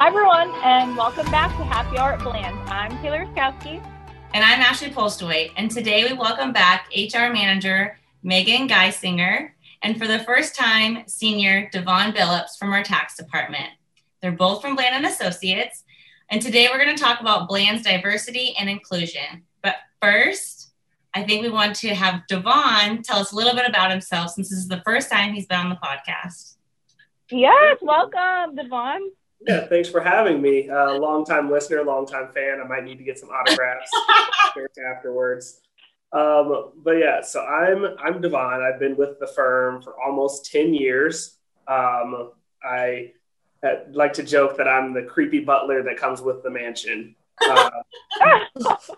Hi, everyone, and welcome back to Happy Hour at Bland. I'm Taylor Skowski. And I'm Ashley Postaway. And today we welcome back HR Manager Megan Geisinger, and for the first time, Senior Devon Billups from our tax department. They're both from Bland and Associates. And today we're going to talk about Bland's diversity and inclusion. But first, I think we want to have Devon tell us a little bit about himself since this is the first time he's been on the podcast. Yes, welcome, Devon. Yeah, thanks for having me. Uh, long time listener, long time fan. I might need to get some autographs afterwards. Um, but yeah, so I'm I'm Devon. I've been with the firm for almost ten years. Um, I like to joke that I'm the creepy butler that comes with the mansion.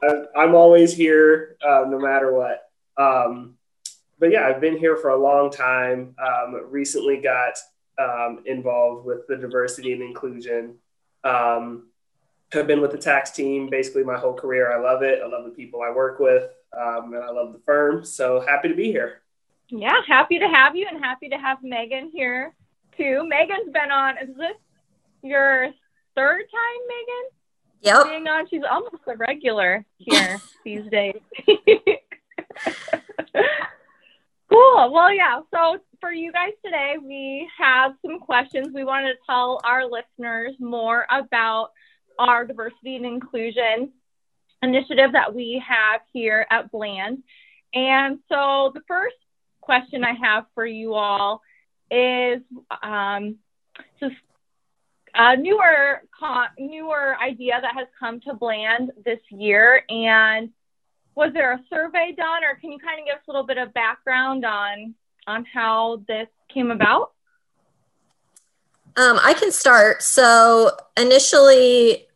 Uh, I'm always here, uh, no matter what. Um, but yeah, I've been here for a long time. Um, recently got um, involved with the diversity and inclusion. Um, have been with the tax team basically my whole career. I love it. I love the people I work with, um, and I love the firm. So happy to be here. Yeah, happy to have you, and happy to have Megan here too. Megan's been on. Is this your third time, Megan? Yep. Being on, she's almost a regular here these days. cool. Well, yeah. So for you guys today, we have some questions. We want to tell our listeners more about our diversity and inclusion initiative that we have here at Bland. And so the first question I have for you all is um, just a newer newer idea that has come to Bland this year. And was there a survey done, or can you kind of give us a little bit of background on on how this came about? Um, I can start. So initially,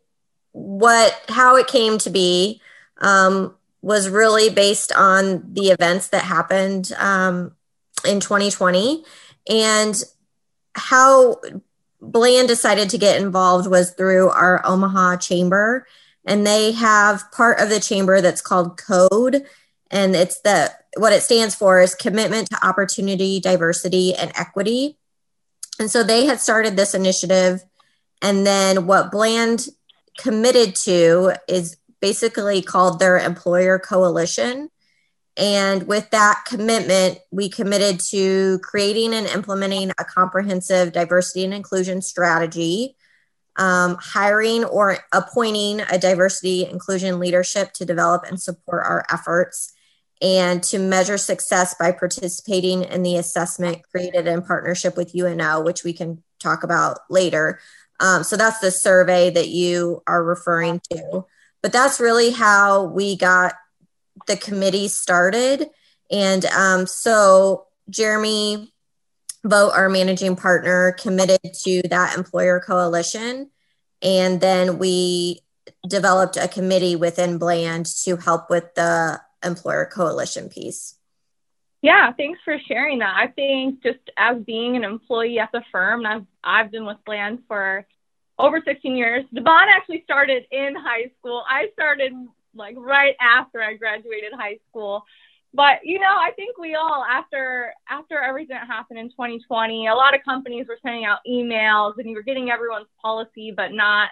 what how it came to be um, was really based on the events that happened um, in 2020 and how Bland decided to get involved was through our Omaha chamber and they have part of the chamber that's called code. And it's the what it stands for is commitment to opportunity diversity and equity. And so they had started this initiative. And then what bland committed to is basically called their employer coalition. And with that commitment we committed to creating and implementing a comprehensive diversity and inclusion strategy um, hiring or appointing a diversity inclusion leadership to develop and support our efforts and to measure success by participating in the assessment created in partnership with UNO, which we can talk about later. Um, so that's the survey that you are referring to. But that's really how we got the committee started. And um, so Jeremy Vogt, our managing partner, committed to that employer coalition. And then we developed a committee within Bland to help with the employer coalition piece. Yeah, thanks for sharing that. I think just as being an employee at the firm, I've I've been with Bland for over 16 years. Devon actually started in high school. I started like right after I graduated high school. But you know, I think we all after after everything that happened in 2020, a lot of companies were sending out emails and you were getting everyone's policy, but not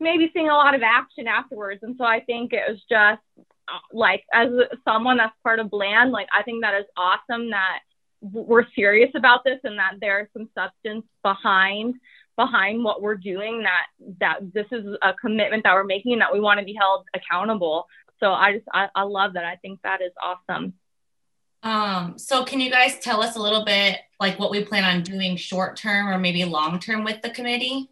maybe seeing a lot of action afterwards. And so I think it was just uh, like as someone that's part of Bland, like I think that is awesome that we're serious about this and that there's some substance behind behind what we're doing that that this is a commitment that we're making and that we want to be held accountable so i just I, I love that i think that is awesome um so can you guys tell us a little bit like what we plan on doing short term or maybe long term with the committee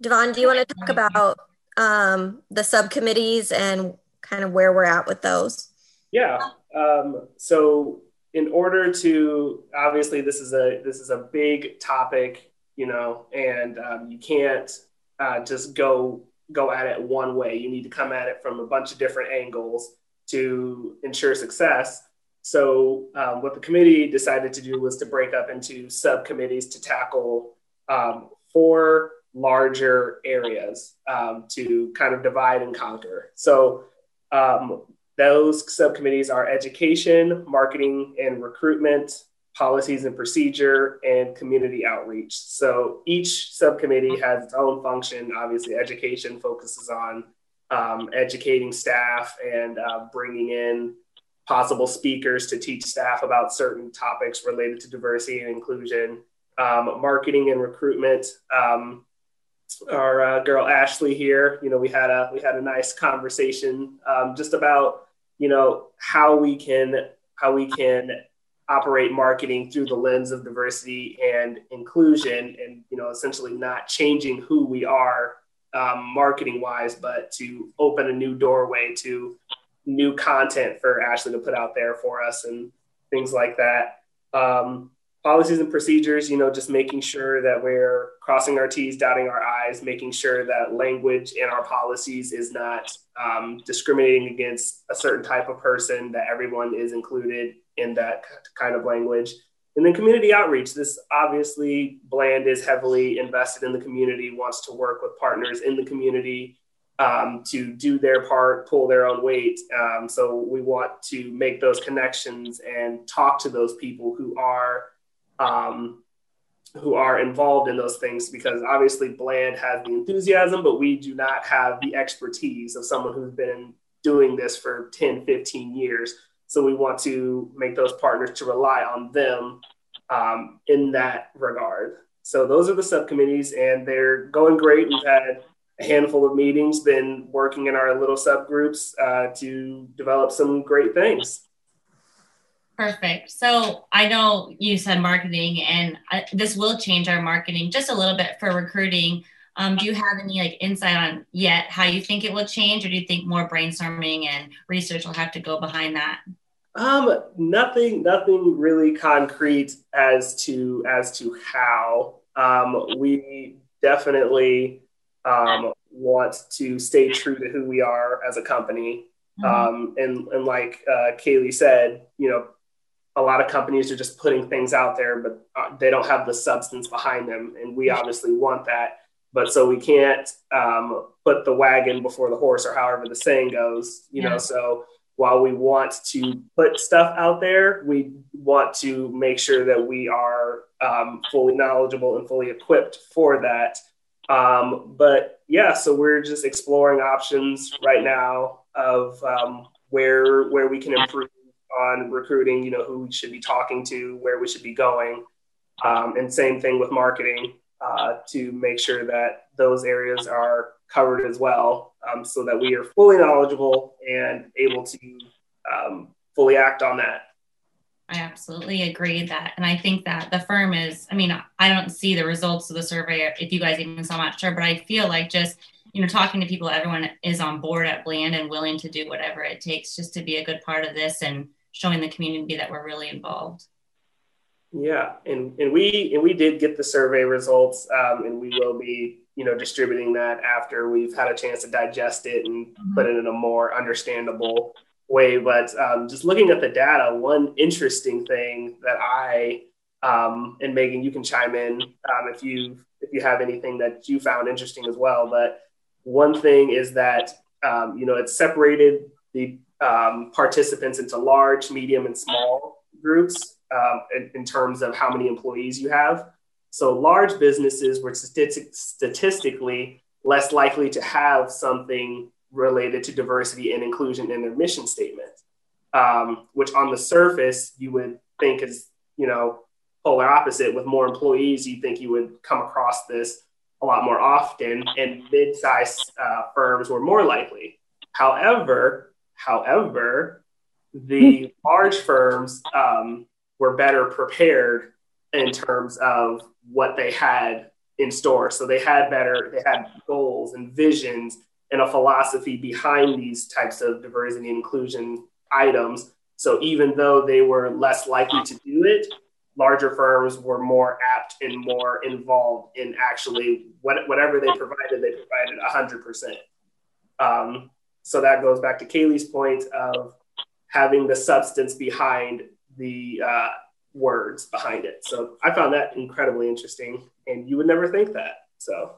devon do you want to talk about um the subcommittees and kind of where we're at with those? Yeah. Um, so in order to obviously this is a this is a big topic, you know, and um, you can't uh, just go go at it one way. You need to come at it from a bunch of different angles to ensure success. So, um, what the committee decided to do was to break up into subcommittees to tackle um, four larger areas um, to kind of divide and conquer. So, um, those subcommittees are education, marketing and recruitment, policies and procedure, and community outreach. So each subcommittee has its own function. Obviously, education focuses on um, educating staff and uh, bringing in possible speakers to teach staff about certain topics related to diversity and inclusion. Um, marketing and recruitment. Um, our uh, girl Ashley here, you know, we had a we had a nice conversation um, just about you know how we can how we can operate marketing through the lens of diversity and inclusion and you know essentially not changing who we are um, marketing wise but to open a new doorway to new content for ashley to put out there for us and things like that. Um, policies and procedures you know just making sure that we're crossing our t's dotting our i's making sure that language in our policies is not um, discriminating against a certain type of person that everyone is included in that kind of language. And then community outreach. This obviously, Bland is heavily invested in the community, wants to work with partners in the community um, to do their part, pull their own weight. Um, so we want to make those connections and talk to those people who are um, who are involved in those things because obviously Bland has the enthusiasm, but we do not have the expertise of someone who's been doing this for 10, 15 years. So we want to make those partners to rely on them um, in that regard. So those are the subcommittees, and they're going great. We've had a handful of meetings, been working in our little subgroups uh, to develop some great things. Perfect. So I know you said marketing, and I, this will change our marketing just a little bit for recruiting. Um, do you have any like insight on yet how you think it will change, or do you think more brainstorming and research will have to go behind that? Um, nothing, nothing really concrete as to as to how. Um, we definitely um, want to stay true to who we are as a company. Mm-hmm. Um, and and like uh, Kaylee said, you know, a lot of companies are just putting things out there, but uh, they don't have the substance behind them, and we obviously want that. But so we can't um, put the wagon before the horse, or however the saying goes. You yeah. know, so while we want to put stuff out there, we want to make sure that we are um, fully knowledgeable and fully equipped for that. Um, but yeah, so we're just exploring options right now of um, where where we can improve on recruiting. You know, who we should be talking to, where we should be going, um, and same thing with marketing uh, to make sure that those areas are covered as well um, so that we are fully knowledgeable and able to um, fully act on that. I absolutely agree that. And I think that the firm is, I mean, I don't see the results of the survey if you guys even saw much, sure, but I feel like just, you know, talking to people, everyone is on board at Bland and willing to do whatever it takes just to be a good part of this and showing the community that we're really involved. Yeah, and and we and we did get the survey results, um, and we will be you know distributing that after we've had a chance to digest it and mm-hmm. put it in a more understandable way. But um, just looking at the data, one interesting thing that I um, and Megan, you can chime in um, if you if you have anything that you found interesting as well. But one thing is that um, you know it's separated the um, participants into large, medium, and small groups um, in, in, terms of how many employees you have. So large businesses were statistically less likely to have something related to diversity and inclusion in their mission statement, um, which on the surface you would think is, you know, polar opposite. With more employees, you think you would come across this a lot more often, and mid-sized uh, firms were more likely. However, however, the large firms um, were better prepared in terms of what they had in store. So they had better, they had goals and visions and a philosophy behind these types of diversity and inclusion items. So even though they were less likely to do it, larger firms were more apt and more involved in actually what, whatever they provided, they provided 100%. Um, so that goes back to Kaylee's point of having the substance behind the uh, words behind it. So I found that incredibly interesting, and you would never think that. So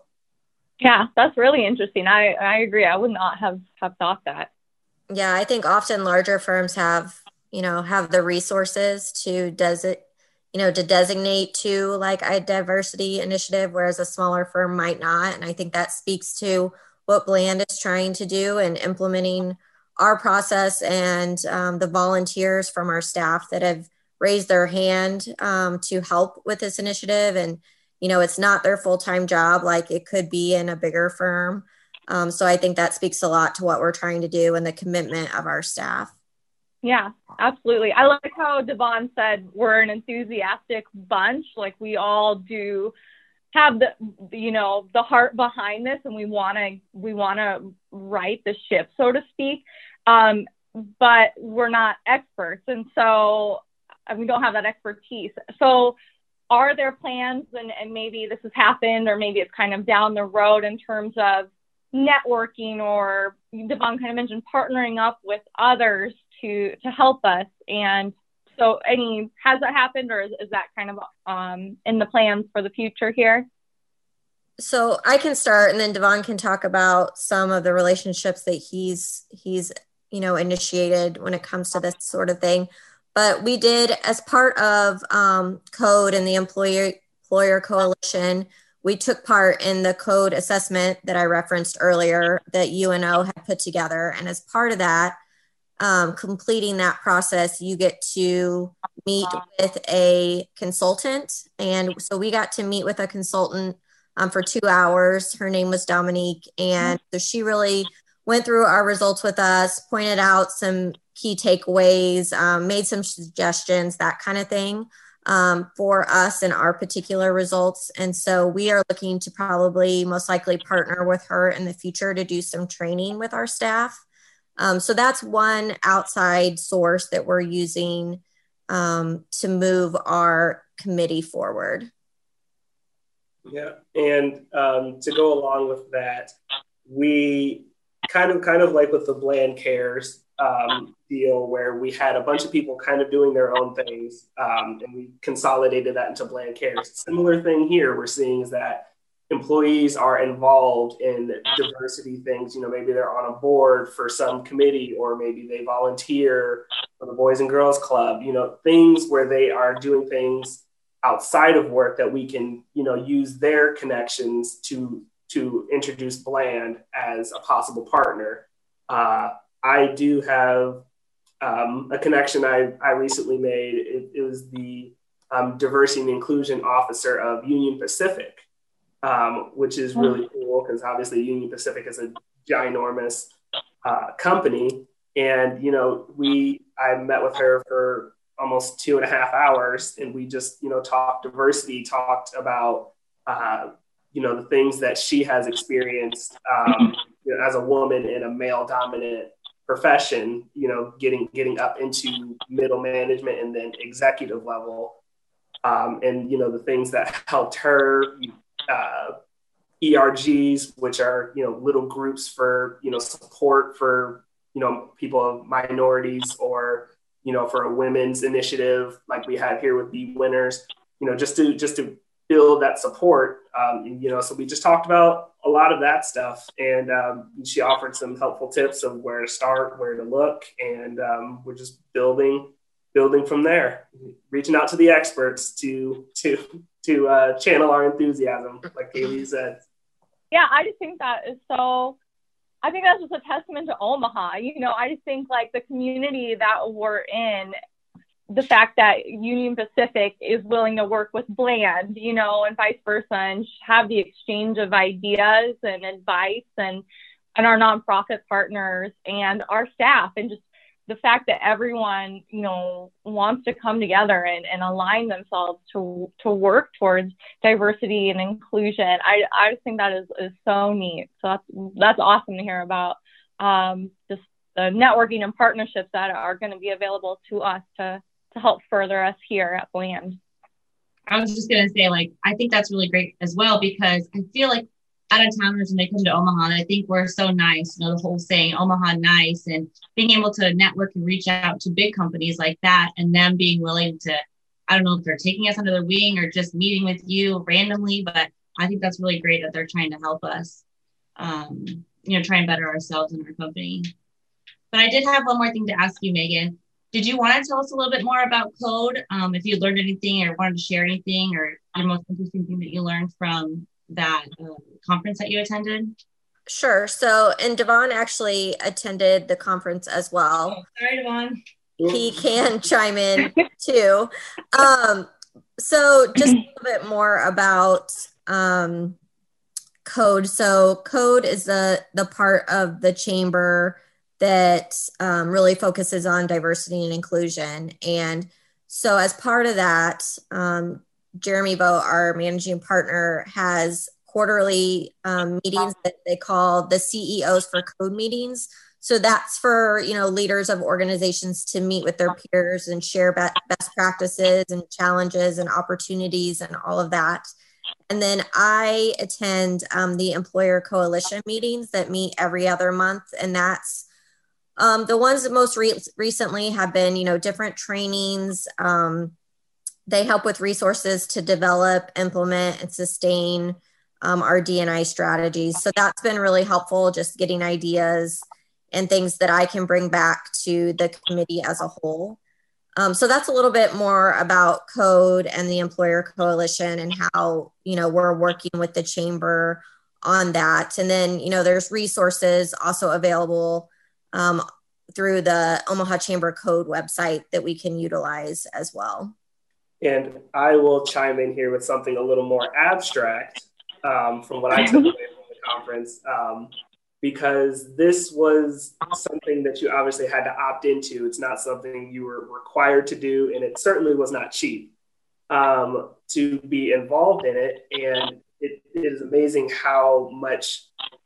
yeah, that's really interesting. I I agree. I would not have have thought that. Yeah, I think often larger firms have you know have the resources to does it you you know, to designate to like a diversity initiative, whereas a smaller firm might not. And I think that speaks to what Bland is trying to do and implementing our process and um, the volunteers from our staff that have raised their hand um, to help with this initiative. And, you know, it's not their full time job like it could be in a bigger firm. Um, so I think that speaks a lot to what we're trying to do and the commitment of our staff. Yeah, absolutely. I like how Devon said we're an enthusiastic bunch. Like we all do have the you know the heart behind this and we want to we want to right the ship so to speak um, but we're not experts. And so we don't have that expertise. So are there plans and, and maybe this has happened or maybe it's kind of down the road in terms of networking or devon kind of mentioned partnering up with others to to help us? And so any has that happened or is, is that kind of um, in the plans for the future here? So i can start and then devon can talk about some of the relationships that he's he's you know initiated when it comes to this sort of thing but we did as part of um, code and the employer employer coalition we took part in the code assessment that i referenced earlier that uno had put together and as part of that um, completing that process, you get to meet with a consultant. And so we got to meet with a consultant um, for two hours. Her name was Dominique. And so she really went through our results with us, pointed out some key takeaways, um, made some suggestions, that kind of thing um, for us and our particular results. And so we are looking to probably most likely partner with her in the future to do some training with our staff. Um, so that's one outside source that we're using um, to move our committee forward. Yeah, and um, to go along with that, we kind of kind of like with the Bland Cares um, deal, where we had a bunch of people kind of doing their own things, um, and we consolidated that into Bland Cares. Similar thing here, we're seeing is that employees are involved in diversity things. You know, maybe they're on a board for some committee, or maybe they volunteer for the Boys and Girls Club. You know, things where they are doing things outside of work that we can, you know, use their connections to to introduce Bland as a possible partner. Uh, I do have um, a connection I, I recently made. It, it was the um, diversity and inclusion officer of Union Pacific um, which is really cool because obviously Union Pacific is a ginormous uh, company. And, you know, we, I met with her for almost two and a half hours and we just, you know, talked diversity, talked about, uh, you know, the things that she has experienced um, you know, as a woman in a male dominant profession, you know, getting, getting up into middle management and then executive level. Um, and, you know, the things that helped her uh, ERGs, which are you know little groups for you know support for you know people of minorities or you know for a women's initiative like we have here with the winners. You know just to just to build that support. Um, you know, so we just talked about a lot of that stuff, and um, she offered some helpful tips of where to start, where to look, and um, we're just building building from there, reaching out to the experts to to to uh, channel our enthusiasm, like Kaylee said. Yeah, I just think that is so. I think that's just a testament to Omaha. You know, I just think like the community that we're in, the fact that Union Pacific is willing to work with Bland, you know, and vice versa, and have the exchange of ideas and advice, and and our nonprofit partners and our staff, and just the fact that everyone, you know, wants to come together and, and align themselves to to work towards diversity and inclusion, I I just think that is, is so neat. So that's that's awesome to hear about. Um, just the networking and partnerships that are going to be available to us to to help further us here at Bland. I was just gonna say, like, I think that's really great as well because I feel like out of towners when they come to Omaha. I think we're so nice, you know, the whole saying Omaha nice and being able to network and reach out to big companies like that and them being willing to, I don't know if they're taking us under their wing or just meeting with you randomly, but I think that's really great that they're trying to help us, um, you know, try and better ourselves and our company. But I did have one more thing to ask you, Megan. Did you want to tell us a little bit more about code? Um, if you learned anything or wanted to share anything or your most interesting thing that you learned from that uh, conference that you attended? Sure. So, and Devon actually attended the conference as well. Oh, sorry, Devon. He can chime in too. Um, so, just a little bit more about um, code. So, code is the the part of the chamber that um, really focuses on diversity and inclusion. And so, as part of that, um, Jeremy Bow, our managing partner, has quarterly um, meetings that they call the CEOs for code meetings. So that's for you know leaders of organizations to meet with their peers and share best practices and challenges and opportunities and all of that. And then I attend um, the employer coalition meetings that meet every other month, and that's um, the ones that most re- recently have been, you know, different trainings. Um, they help with resources to develop, implement, and sustain um, our DNI strategies. So that's been really helpful, just getting ideas and things that I can bring back to the committee as a whole. Um, so that's a little bit more about code and the employer coalition and how you know we're working with the chamber on that. And then you know there's resources also available um, through the Omaha Chamber Code website that we can utilize as well. And I will chime in here with something a little more abstract um, from what I took away from the conference, um, because this was something that you obviously had to opt into. It's not something you were required to do, and it certainly was not cheap um, to be involved in it. And it, it is amazing how much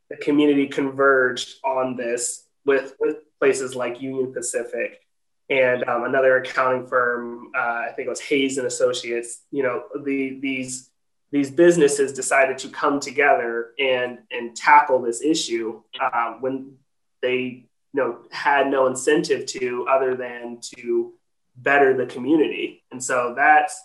the community converged on this with, with places like Union Pacific and um, another accounting firm. Uh, I think it was Hayes and Associates. You know, the, these these businesses decided to come together and and tackle this issue uh, when they you know had no incentive to other than to better the community. And so that's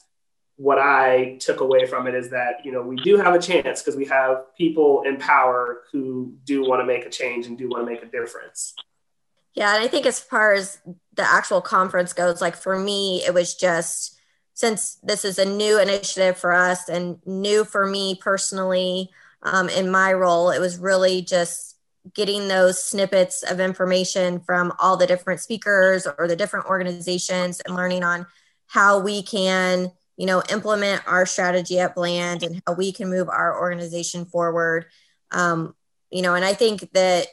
what I took away from it is that you know we do have a chance because we have people in power who do want to make a change and do want to make a difference. Yeah, and I think as far as the actual conference goes, like for me, it was just since this is a new initiative for us and new for me personally um, in my role, it was really just getting those snippets of information from all the different speakers or the different organizations and learning on how we can you know implement our strategy at bland and how we can move our organization forward um, you know and i think that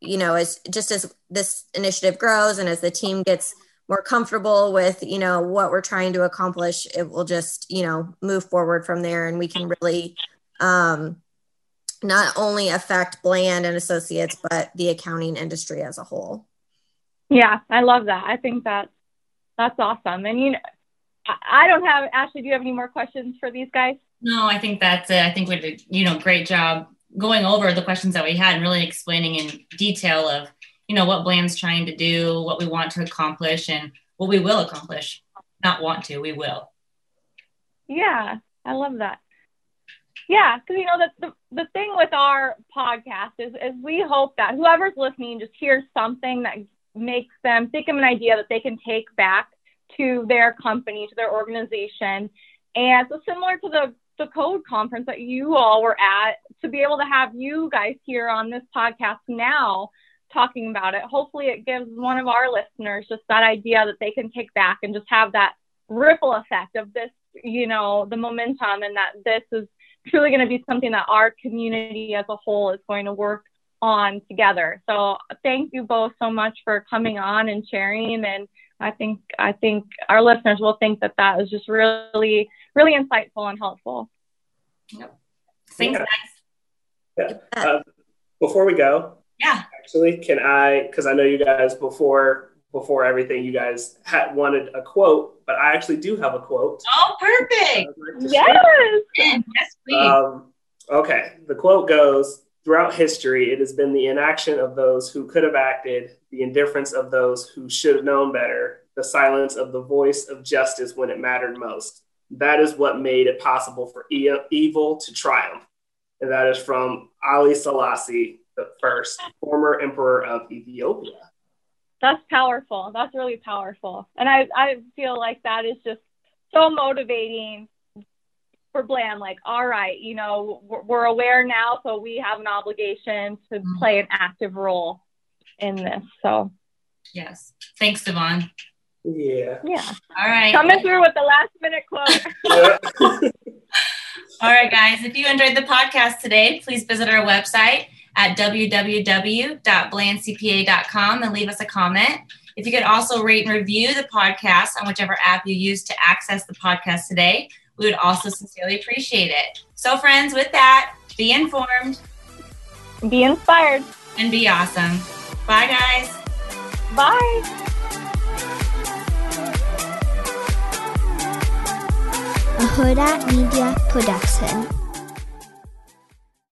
you know, as just as this initiative grows and as the team gets more comfortable with, you know, what we're trying to accomplish, it will just, you know, move forward from there and we can really um, not only affect Bland and Associates, but the accounting industry as a whole. Yeah, I love that. I think that that's awesome. And you know, I don't have Ashley. Do you have any more questions for these guys? No, I think that's it. I think we did, you know, great job going over the questions that we had and really explaining in detail of you know what bland's trying to do what we want to accomplish and what we will accomplish not want to we will yeah i love that yeah because you know the, the, the thing with our podcast is, is we hope that whoever's listening just hears something that makes them think of an idea that they can take back to their company to their organization and so similar to the the code conference that you all were at to be able to have you guys here on this podcast now talking about it. Hopefully, it gives one of our listeners just that idea that they can take back and just have that ripple effect of this, you know, the momentum, and that this is truly going to be something that our community as a whole is going to work on together. So, thank you both so much for coming on and sharing. And I think I think our listeners will think that that is just really really insightful and helpful. Yep. Thanks, yeah. guys. Yeah. Uh, before we go, yeah, actually, can I? Because I know you guys before before everything, you guys had wanted a quote, but I actually do have a quote. Oh, perfect! Like yes, yes, please. Um, okay, the quote goes. Throughout history, it has been the inaction of those who could have acted, the indifference of those who should have known better, the silence of the voice of justice when it mattered most. That is what made it possible for e- evil to triumph. And that is from Haile Selassie the first, former emperor of Ethiopia. that's powerful. That's really powerful. And I, I feel like that is just so motivating for Bland. Like, all right, you know, we're, we're aware now, so we have an obligation to mm-hmm. play an active role in this. So, yes. Thanks, Devon. Yeah. Yeah. All right. Coming through with the last minute quote. All right, guys. If you enjoyed the podcast today, please visit our website at www.blandcpa.com and leave us a comment. If you could also rate and review the podcast on whichever app you use to access the podcast today, we would also sincerely appreciate it. So, friends, with that, be informed, be inspired, and be awesome. Bye, guys. Bye. a Huda Media Production.